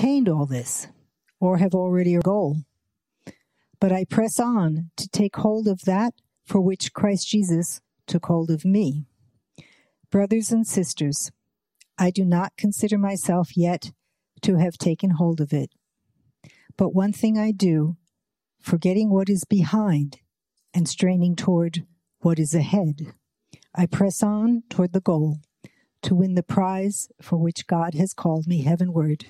attained all this or have already a goal, but I press on to take hold of that for which Christ Jesus took hold of me. Brothers and sisters, I do not consider myself yet to have taken hold of it. But one thing I do, forgetting what is behind and straining toward what is ahead, I press on toward the goal to win the prize for which God has called me heavenward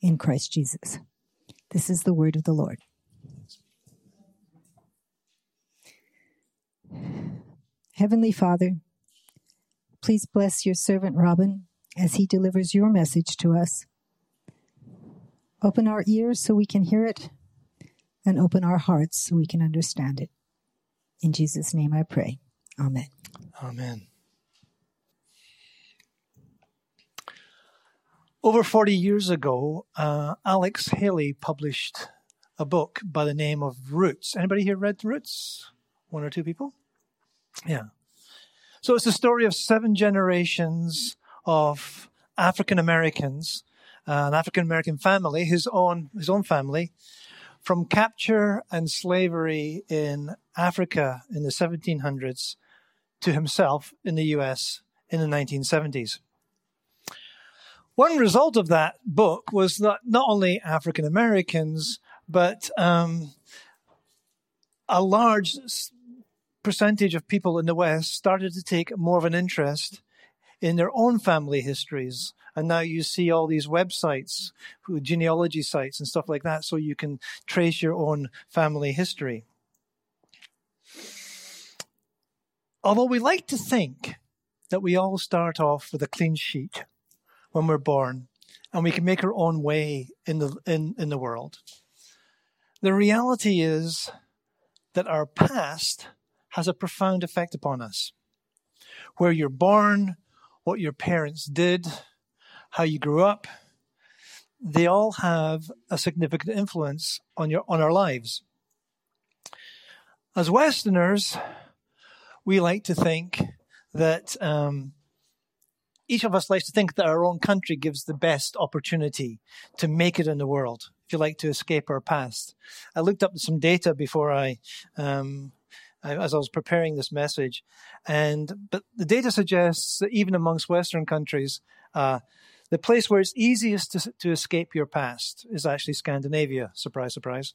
in Christ Jesus. This is the word of the Lord. Heavenly Father, please bless your servant Robin as he delivers your message to us. Open our ears so we can hear it, and open our hearts so we can understand it. In Jesus' name I pray. Amen. Amen. Over 40 years ago, uh, Alex Haley published a book by the name of Roots. Anybody here read Roots? One or two people? Yeah. So it's the story of seven generations of African Americans, uh, an African American family, his own his own family, from capture and slavery in Africa in the 1700s to himself in the U.S. in the 1970s. One result of that book was that not only African Americans, but um, a large percentage of people in the West started to take more of an interest in their own family histories. And now you see all these websites, genealogy sites and stuff like that, so you can trace your own family history. Although we like to think that we all start off with a clean sheet when we're born and we can make our own way in the, in, in the world. The reality is that our past has a profound effect upon us. Where you're born, what your parents did, how you grew up, they all have a significant influence on your on our lives. As Westerners, we like to think that um, each of us likes to think that our own country gives the best opportunity to make it in the world, if you like, to escape our past. I looked up some data before I, um, as I was preparing this message, and but the data suggests that even amongst Western countries, uh, the place where it's easiest to, to, escape your past is actually Scandinavia. Surprise, surprise.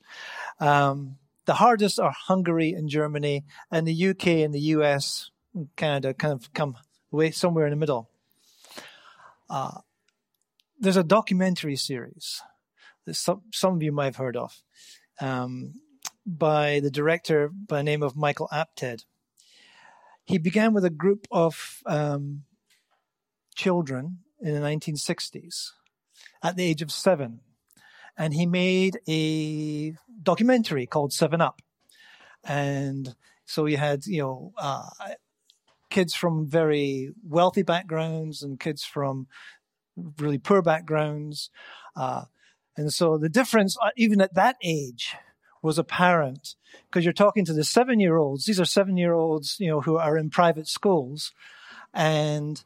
Um, the hardest are Hungary and Germany, and the UK and the US, Canada kind of come away somewhere in the middle. Uh, there's a documentary series that some, some of you might have heard of um, by the director by the name of Michael Apted. He began with a group of um, children in the 1960s at the age of seven. And he made a documentary called Seven Up. And so he had, you know, uh, kids from very wealthy backgrounds and kids from really poor backgrounds. Uh, and so the difference, uh, even at that age, was apparent because you're talking to the seven year olds. These are seven year olds, you know, who are in private schools and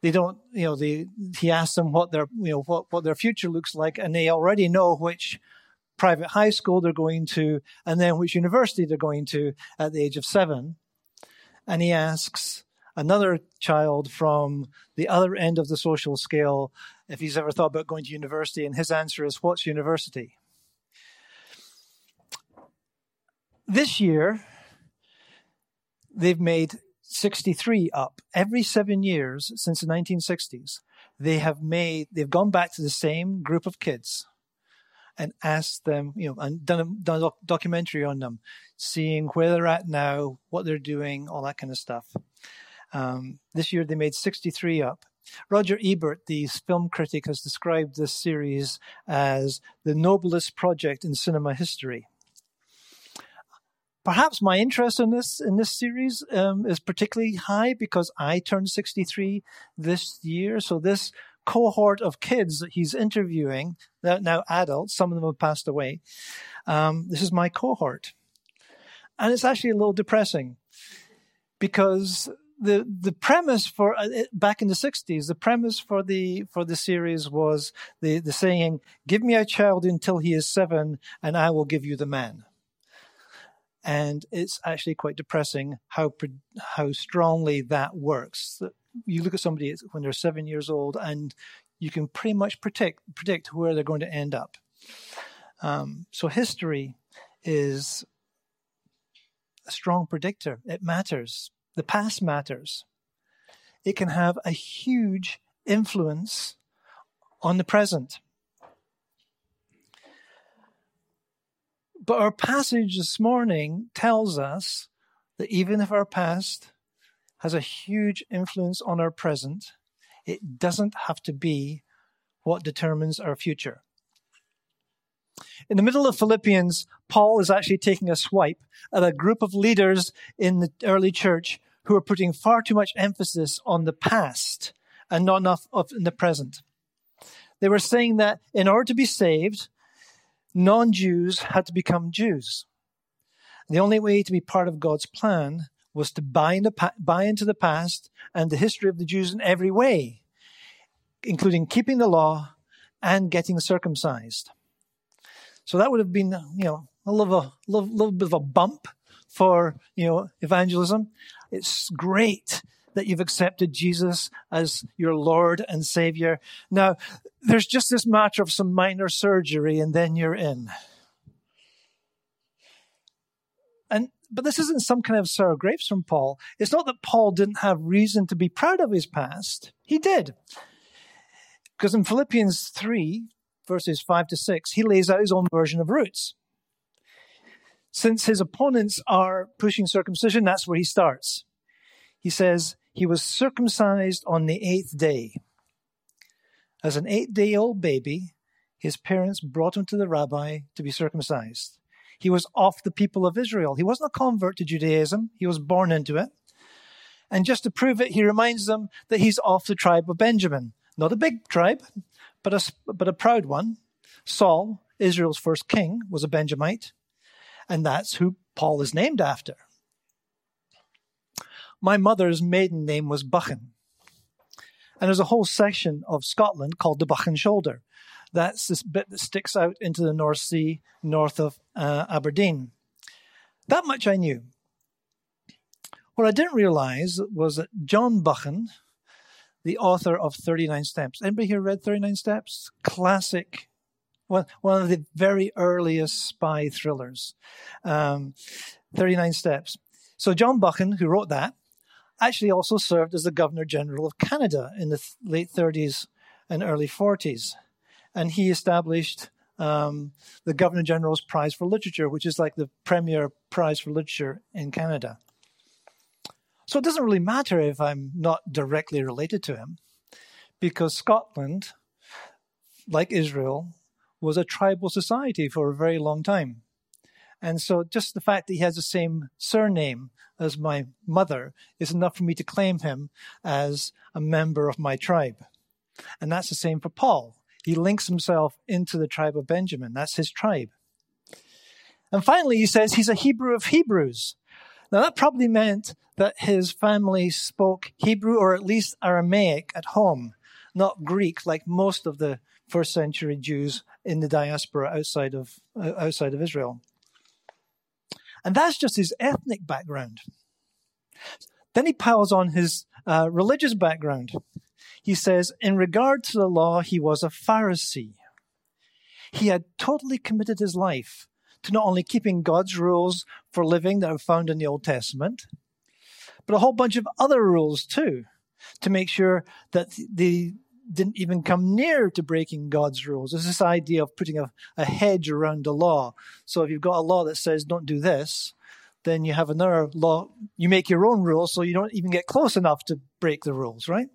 they don't, you know, they, he asked them what their, you know, what, what their future looks like and they already know which private high school they're going to and then which university they're going to at the age of seven and he asks another child from the other end of the social scale if he's ever thought about going to university, and his answer is, What's university? This year, they've made 63 up. Every seven years since the 1960s, they have made, they've gone back to the same group of kids and asked them, you know, and done a, done a documentary on them, seeing where they're at now, what they're doing, all that kind of stuff. Um, this year they made 63 up. Roger Ebert, the film critic, has described this series as the noblest project in cinema history. Perhaps my interest in this in this series um, is particularly high because I turned 63 this year. So this cohort of kids that he's interviewing, now adults, some of them have passed away. Um, this is my cohort. And it's actually a little depressing because the the premise for uh, back in the 60s the premise for the for the series was the the saying give me a child until he is 7 and I will give you the man and it's actually quite depressing how how strongly that works you look at somebody when they're 7 years old and you can pretty much predict predict where they're going to end up um, so history is a strong predictor it matters the past matters. It can have a huge influence on the present. But our passage this morning tells us that even if our past has a huge influence on our present, it doesn't have to be what determines our future. In the middle of Philippians, Paul is actually taking a swipe at a group of leaders in the early church who are putting far too much emphasis on the past and not enough of in the present. They were saying that in order to be saved, non Jews had to become Jews. The only way to be part of God's plan was to buy, into, buy into the past and the history of the Jews in every way, including keeping the law and getting circumcised. So that would have been, you know, a little, a little, little bit of a bump for, you know, evangelism. It's great that you've accepted Jesus as your Lord and Savior. Now, there's just this matter of some minor surgery and then you're in. And but this isn't some kind of sour grapes from Paul. It's not that Paul didn't have reason to be proud of his past. He did. Because in Philippians 3, verses 5 to 6, he lays out his own version of roots. Since his opponents are pushing circumcision, that's where he starts. He says, He was circumcised on the eighth day. As an eight day old baby, his parents brought him to the rabbi to be circumcised. He was off the people of Israel. He wasn't a convert to Judaism, he was born into it. And just to prove it, he reminds them that he's off the tribe of Benjamin. Not a big tribe, but a, but a proud one. Saul, Israel's first king, was a Benjamite and that's who Paul is named after. My mother's maiden name was Buchan. And there's a whole section of Scotland called the Buchan Shoulder. That's this bit that sticks out into the North Sea north of uh, Aberdeen. That much I knew. What I didn't realize was that John Buchan, the author of 39 Steps, anybody here read 39 Steps? Classic one, one of the very earliest spy thrillers, um, 39 Steps. So John Buchan, who wrote that, actually also served as the Governor General of Canada in the th- late 30s and early 40s. And he established um, the Governor General's Prize for Literature, which is like the premier prize for literature in Canada. So it doesn't really matter if I'm not directly related to him, because Scotland, like Israel, was a tribal society for a very long time. And so just the fact that he has the same surname as my mother is enough for me to claim him as a member of my tribe. And that's the same for Paul. He links himself into the tribe of Benjamin. That's his tribe. And finally, he says he's a Hebrew of Hebrews. Now, that probably meant that his family spoke Hebrew or at least Aramaic at home, not Greek like most of the first century Jews in the diaspora outside of uh, outside of Israel. And that's just his ethnic background. Then he piles on his uh, religious background. He says, in regard to the law, he was a Pharisee. He had totally committed his life to not only keeping God's rules for living that are found in the Old Testament, but a whole bunch of other rules too, to make sure that the didn't even come near to breaking God's rules. There's this idea of putting a, a hedge around the law. So if you've got a law that says don't do this, then you have another law. You make your own rules so you don't even get close enough to break the rules, right?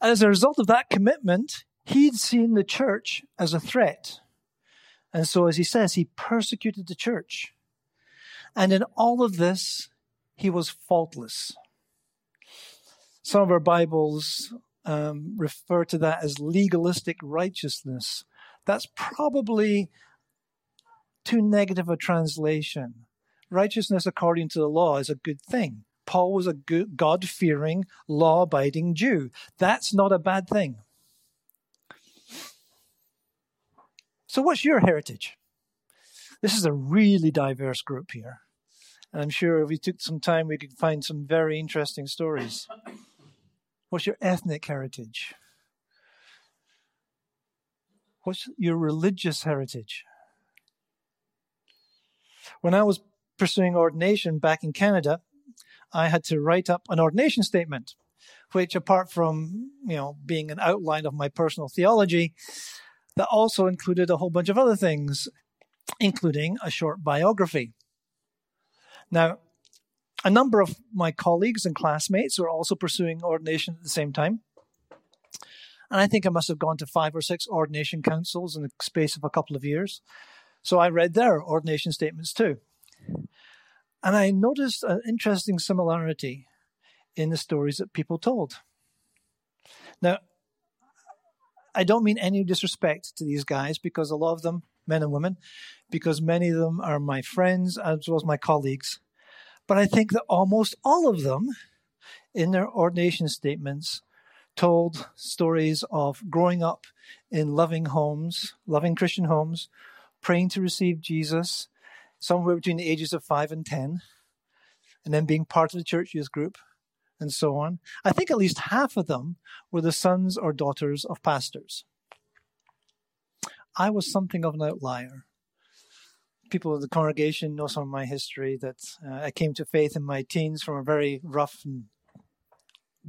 As a result of that commitment, he'd seen the church as a threat. And so, as he says, he persecuted the church. And in all of this, he was faultless. Some of our Bibles um, refer to that as legalistic righteousness. That's probably too negative a translation. righteousness according to the law is a good thing. Paul was a God fearing, law abiding Jew. That's not a bad thing. So, what's your heritage? This is a really diverse group here. And I'm sure if we took some time, we could find some very interesting stories. What's your ethnic heritage? What's your religious heritage? When I was pursuing ordination back in Canada, I had to write up an ordination statement, which, apart from you know being an outline of my personal theology, that also included a whole bunch of other things, including a short biography. Now, a number of my colleagues and classmates were also pursuing ordination at the same time. And I think I must have gone to five or six ordination councils in the space of a couple of years. So I read their ordination statements too. And I noticed an interesting similarity in the stories that people told. Now, I don't mean any disrespect to these guys because a lot of them, men and women, because many of them are my friends as well as my colleagues. But I think that almost all of them, in their ordination statements, told stories of growing up in loving homes, loving Christian homes, praying to receive Jesus somewhere between the ages of five and 10, and then being part of the church youth group, and so on. I think at least half of them were the sons or daughters of pastors. I was something of an outlier. People of the congregation know some of my history that uh, I came to faith in my teens from a very rough and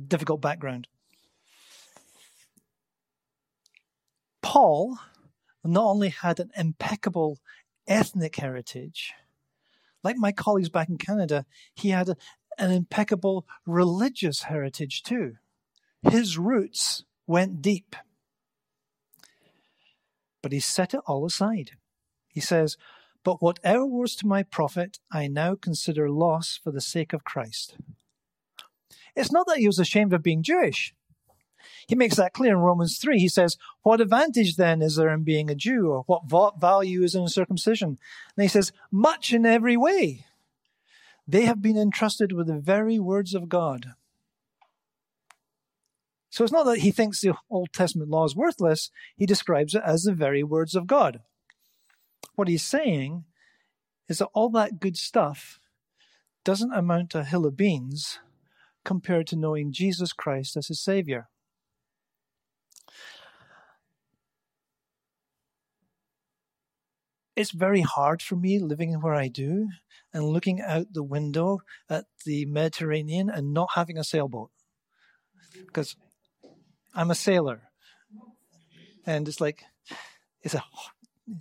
difficult background. Paul not only had an impeccable ethnic heritage, like my colleagues back in Canada, he had a, an impeccable religious heritage too. His roots went deep. But he set it all aside. He says, But whatever was to my profit, I now consider loss for the sake of Christ. It's not that he was ashamed of being Jewish. He makes that clear in Romans 3. He says, What advantage then is there in being a Jew, or what value is in circumcision? And he says, Much in every way. They have been entrusted with the very words of God. So it's not that he thinks the Old Testament law is worthless, he describes it as the very words of God. What he's saying is that all that good stuff doesn't amount to a hill of beans compared to knowing Jesus Christ as his Savior. It's very hard for me living where I do and looking out the window at the Mediterranean and not having a sailboat because I'm a sailor, and it's like it's a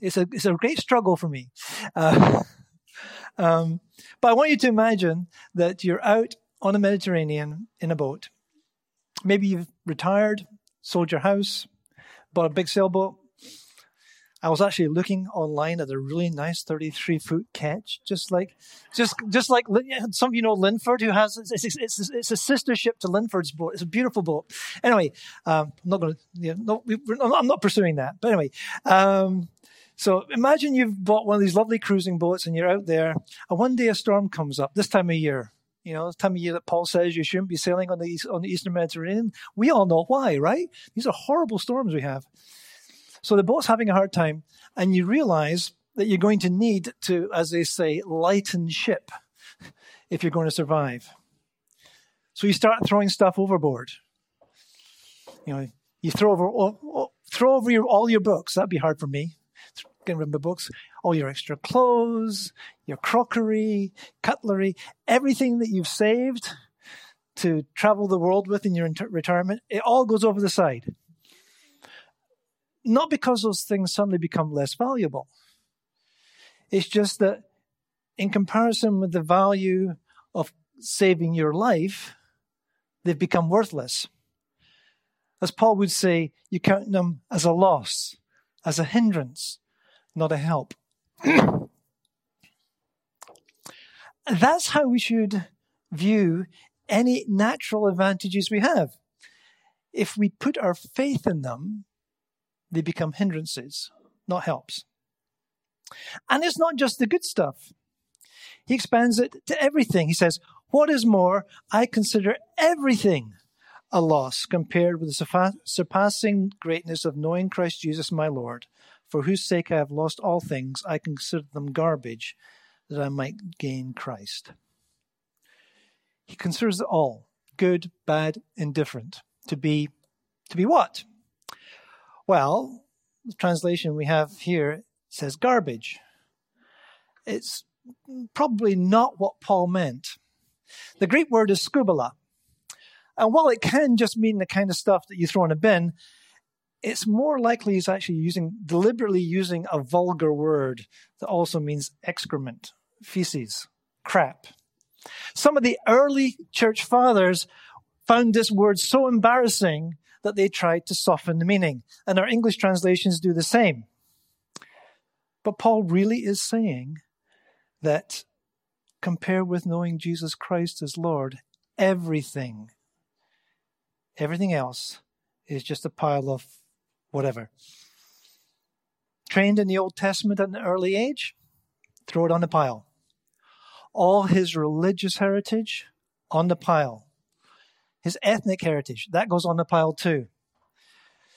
it's a it's a great struggle for me. Uh, um, but I want you to imagine that you're out on the Mediterranean in a boat. Maybe you've retired, sold your house, bought a big sailboat, I was actually looking online at a really nice 33 foot ketch, just like, just, just like some of you know Linford, who has it's, it's, it's, it's a sister ship to Linford's boat. It's a beautiful boat. Anyway, um, I'm not going to, I'm not pursuing that. But anyway, um, so imagine you've bought one of these lovely cruising boats and you're out there, and one day a storm comes up. This time of year, you know, time of year that Paul says you shouldn't be sailing on the on the eastern Mediterranean. We all know why, right? These are horrible storms we have. So the boat's having a hard time, and you realize that you're going to need to, as they say, lighten ship if you're going to survive. So you start throwing stuff overboard. You know, you throw over oh, throw over your, all your books. That'd be hard for me. Of my books, all your extra clothes, your crockery, cutlery, everything that you've saved to travel the world with in your retirement, it all goes over the side not because those things suddenly become less valuable. It's just that in comparison with the value of saving your life, they've become worthless. As Paul would say, you count them as a loss, as a hindrance, not a help. That's how we should view any natural advantages we have. If we put our faith in them, they become hindrances, not helps. And it's not just the good stuff. He expands it to everything. He says, What is more, I consider everything a loss compared with the surpassing greatness of knowing Christ Jesus my Lord, for whose sake I have lost all things. I consider them garbage that I might gain Christ. He considers it all good, bad, indifferent. To be, to be what? Well, the translation we have here says garbage. It's probably not what Paul meant. The Greek word is skubala. And while it can just mean the kind of stuff that you throw in a bin, it's more likely he's actually using, deliberately using a vulgar word that also means excrement, feces, crap. Some of the early church fathers found this word so embarrassing that they tried to soften the meaning. And our English translations do the same. But Paul really is saying that compared with knowing Jesus Christ as Lord, everything Everything else is just a pile of whatever. Trained in the Old Testament at an early age, throw it on the pile. All his religious heritage on the pile. His ethnic heritage, that goes on the pile too.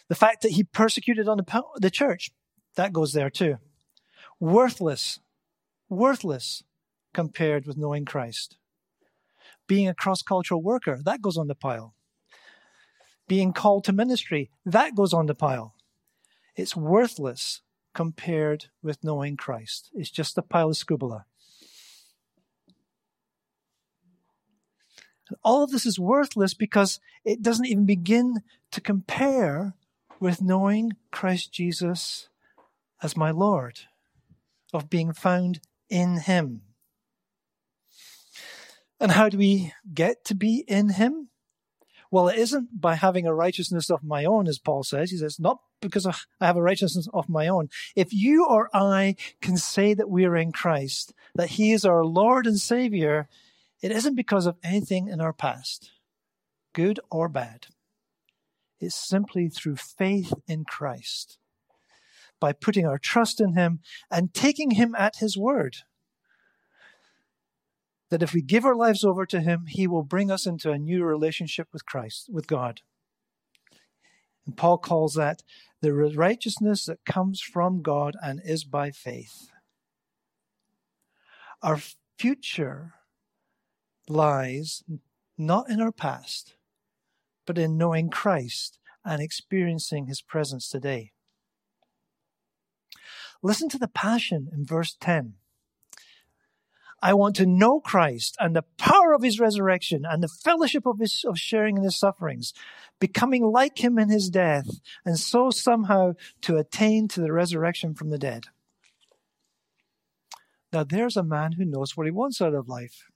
The fact that he persecuted on the, the church, that goes there too. Worthless, worthless compared with knowing Christ. Being a cross cultural worker, that goes on the pile being called to ministry, that goes on the pile. It's worthless compared with knowing Christ. It's just a pile of skubala. All of this is worthless because it doesn't even begin to compare with knowing Christ Jesus as my Lord, of being found in Him. And how do we get to be in Him? Well, it isn't by having a righteousness of my own, as Paul says. He says, not because I have a righteousness of my own. If you or I can say that we are in Christ, that He is our Lord and Savior, it isn't because of anything in our past, good or bad. It's simply through faith in Christ, by putting our trust in Him and taking Him at His word that if we give our lives over to Him, He will bring us into a new relationship with Christ, with God. And Paul calls that the righteousness that comes from God and is by faith. Our future lies not in our past, but in knowing Christ and experiencing His presence today. Listen to the passion in verse 10. I want to know Christ and the power of his resurrection and the fellowship of his, of sharing in his sufferings, becoming like him in his death, and so somehow to attain to the resurrection from the dead. Now there's a man who knows what he wants out of life.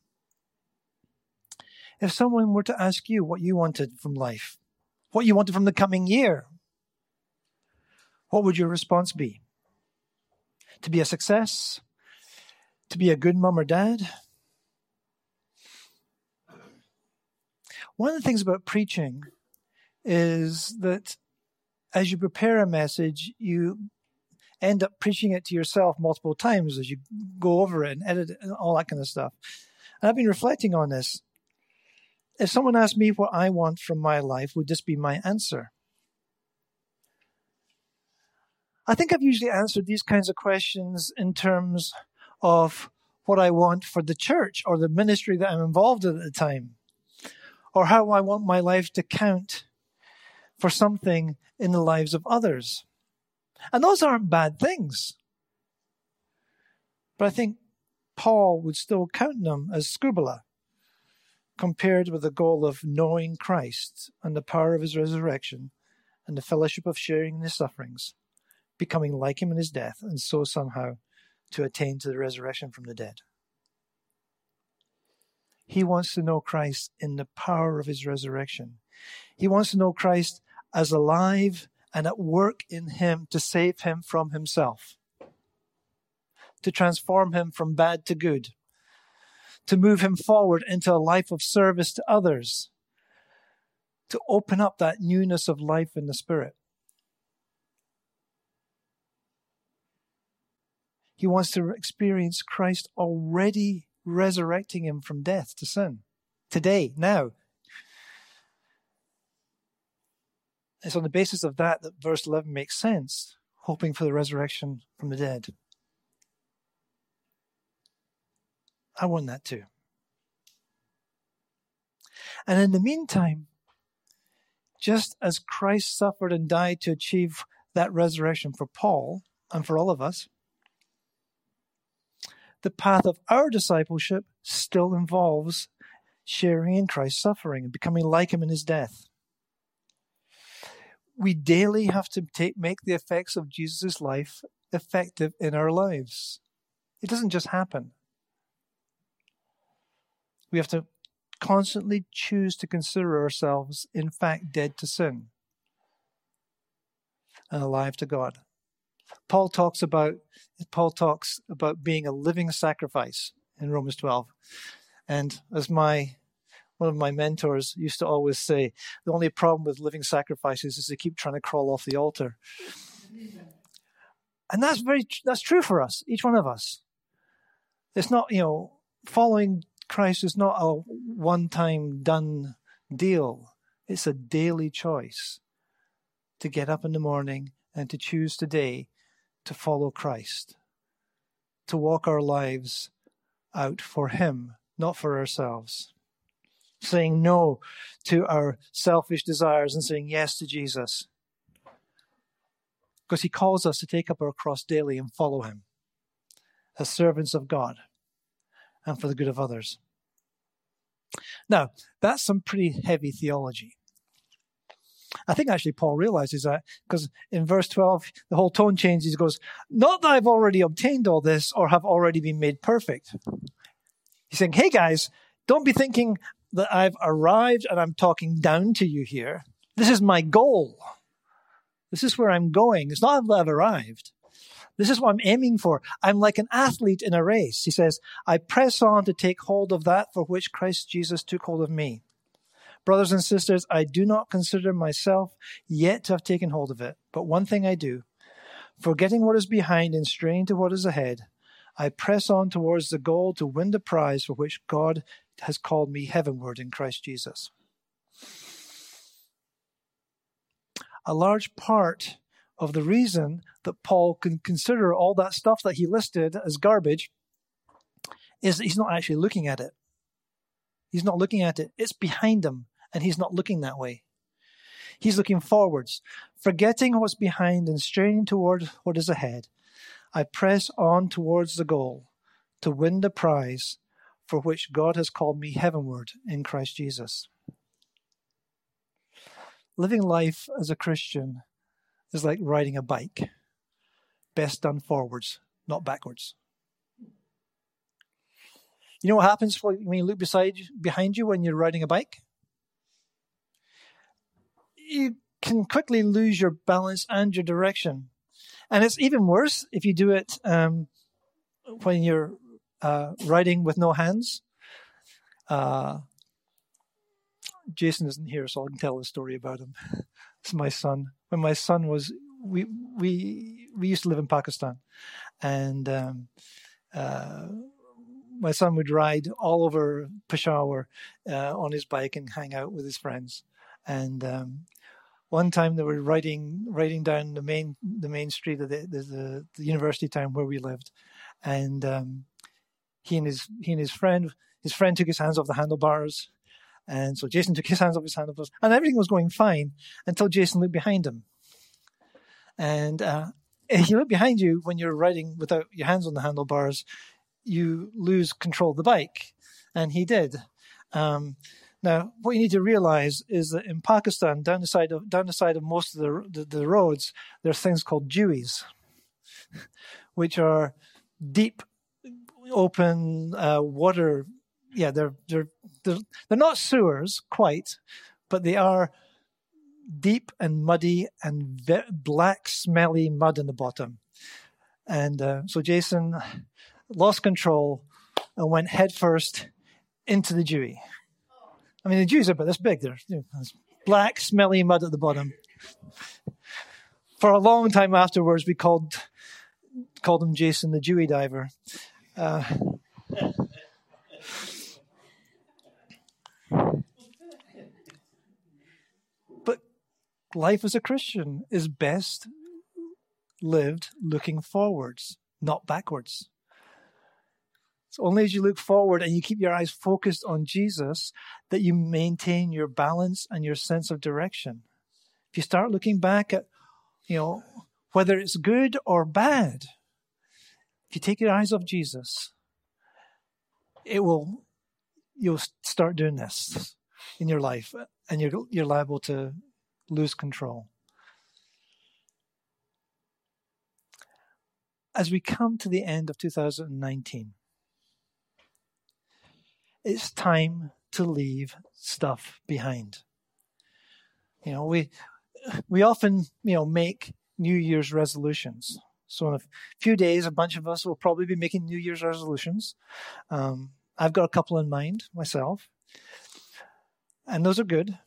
If someone were to ask you what you wanted from life, what you wanted from the coming year, what would your response be? To be a success? to be a good mom or dad. One of the things about preaching is that as you prepare a message, you end up preaching it to yourself multiple times as you go over it and edit it and all that kind of stuff. And I've been reflecting on this. If someone asked me what I want from my life, would this be my answer? I think I've usually answered these kinds of questions in terms of what I want for the church or the ministry that I'm involved in at the time, or how I want my life to count for something in the lives of others. And those aren't bad things. But I think Paul would still count them as skubala compared with the goal of knowing Christ and the power of his resurrection and the fellowship of sharing in his sufferings, becoming like him in his death, and so somehow to attain to the resurrection from the dead. He wants to know Christ in the power of his resurrection. He wants to know Christ as alive and at work in him to save him from himself, to transform him from bad to good, to move him forward into a life of service to others, to open up that newness of life in the Spirit. He wants to experience Christ already resurrecting him from death to sin. Today, now. It's on the basis of that that verse 11 makes sense, hoping for the resurrection from the dead. I want that too. And in the meantime, just as Christ suffered and died to achieve that resurrection for Paul and for all of us, the path of our discipleship still involves sharing in Christ's suffering and becoming like him in his death. We daily have to take, make the effects of Jesus' life effective in our lives. It doesn't just happen. We have to constantly choose to consider ourselves, in fact, dead to sin and alive to God. Paul talks about Paul talks about being a living sacrifice in Romans 12. And as my one of my mentors used to always say, the only problem with living sacrifices is they keep trying to crawl off the altar. And that's very that's true for us, each one of us. It's not, you know, following Christ is not a one time done deal. It's a daily choice to get up in the morning and to choose today to follow Christ, to walk our lives out for Him, not for ourselves. Saying no to our selfish desires and saying yes to Jesus. Because He calls us to take up our cross daily and follow Him as servants of God and for the good of others. Now, that's some pretty heavy theology. I think actually Paul realizes that because in verse 12, the whole tone changes. He goes, Not that I've already obtained all this or have already been made perfect. He's saying, Hey guys, don't be thinking that I've arrived and I'm talking down to you here. This is my goal. This is where I'm going. It's not that I've arrived. This is what I'm aiming for. I'm like an athlete in a race. He says, I press on to take hold of that for which Christ Jesus took hold of me. Brothers and sisters, I do not consider myself yet to have taken hold of it. But one thing I do, forgetting what is behind and straining to what is ahead, I press on towards the goal to win the prize for which God has called me heavenward in Christ Jesus. A large part of the reason that Paul can consider all that stuff that he listed as garbage is that he's not actually looking at it. He's not looking at it. It's behind him, and he's not looking that way. He's looking forwards, forgetting what's behind and straining toward what is ahead. I press on towards the goal to win the prize for which God has called me heavenward in Christ Jesus. Living life as a Christian is like riding a bike. Best done forwards, not backwards. You know what happens when you look beside behind you when you're riding a bike? You can quickly lose your balance and your direction. And it's even worse if you do it um, when you're uh, riding with no hands. Uh, Jason isn't here, so I can tell a story about him. it's my son when my son was we we we used to live in Pakistan, and um, uh, my son would ride all over Peshawar uh, on his bike and hang out with his friends. And um, one time they were riding riding down the main the main street of the the, the university town where we lived, and um, he and his he and his friend his friend took his hands off the handlebars and so Jason took his hands off his handlebars, and everything was going fine until Jason looked behind him. And uh, if you look behind you when you're riding without your hands on the handlebars, you lose control of the bike. And he did. Um, now, what you need to realize is that in Pakistan, down the side of down the side of most of the the, the roads, there are things called deweys, which are deep, open uh, water yeah, they're, they're, they're, they're not sewers quite, but they are deep and muddy and ve- black, smelly mud in the bottom. And uh, so Jason lost control and went headfirst into the Dewey. I mean, the Deweys about this big. Know, black, smelly mud at the bottom. For a long time afterwards, we called called him Jason the Dewey diver. Uh, life as a Christian is best lived looking forwards, not backwards. It's only as you look forward and you keep your eyes focused on Jesus that you maintain your balance and your sense of direction. If you start looking back at, you know, whether it's good or bad, if you take your eyes off Jesus, it will, you'll start doing this in your life and you're, you're liable to lose control. As we come to the end of 2019, it's time to leave stuff behind. You know, we we often, you know, make New Year's resolutions. So in a few days, a bunch of us will probably be making New Year's resolutions. Um, I've got a couple in mind myself, and those are good.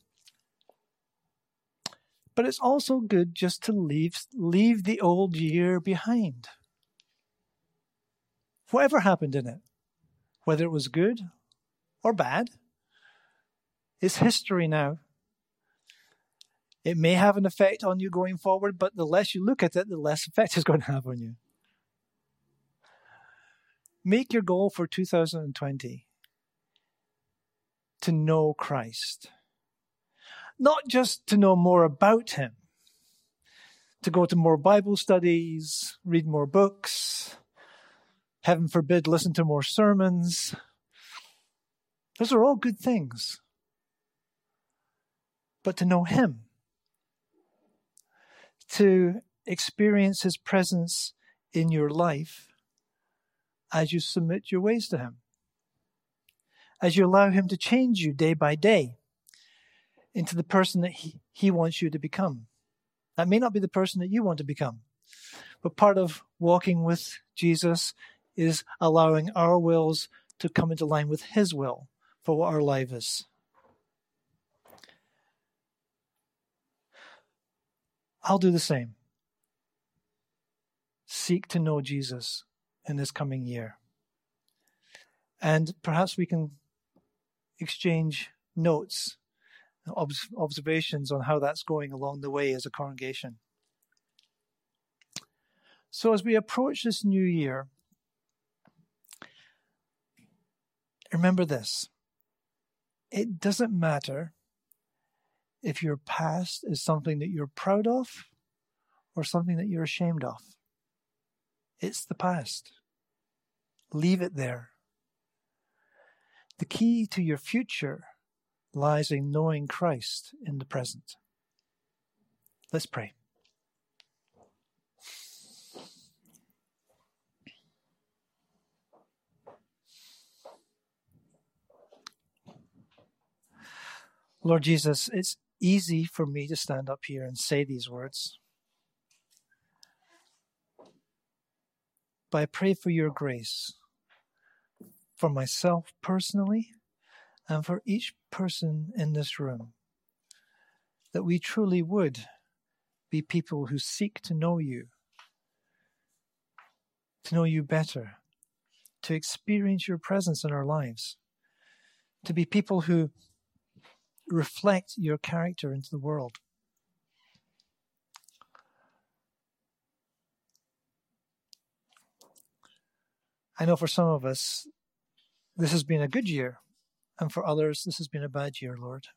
But it's also good just to leave leave the old year behind. Whatever happened in it, whether it was good or bad, it's history now. It may have an effect on you going forward, but the less you look at it, the less effect it's going to have on you. Make your goal for 2020 to know Christ. Not just to know more about Him, to go to more Bible studies, read more books, heaven forbid, listen to more sermons. Those are all good things. But to know Him, to experience His presence in your life as you submit your ways to Him, as you allow Him to change you day by day into the person that He, he wants you to become. That may not be the person that you want to become, but part of walking with Jesus is allowing our wills to come into line with His will for what our life is. I'll do the same. Seek to know Jesus in this coming year. And perhaps we can exchange notes, observations on how that's going along the way as a congregation. So, as we approach this new year, remember this it doesn't matter if your past is something that you're proud of or something that you're ashamed of. It's the past. Leave it there. The key to your future lies in knowing Christ in the present. Let's pray. Lord Jesus, it's easy for me to stand up here and say these words. But I pray for your grace for myself personally and for each person in this room that we truly would be people who seek to know you, to know you better, to experience your presence in our lives, to be people who reflect your character into the world. I know for some of us, this has been a good year, and for others, this has been a bad year, Lord.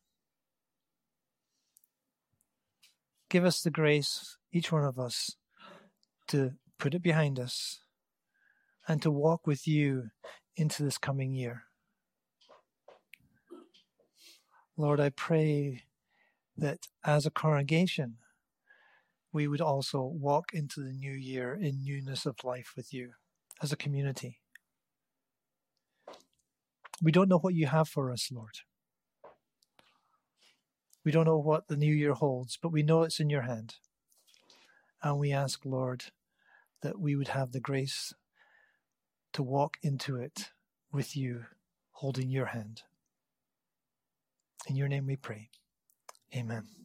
Give us the grace, each one of us, to put it behind us and to walk with you into this coming year. Lord, I pray that as a congregation, we would also walk into the new year in newness of life with you as a community. We don't know what you have for us, Lord. We don't know what the new year holds, but we know it's in your hand. And we ask, Lord, that we would have the grace to walk into it with you, holding your hand. In your name we pray. Amen.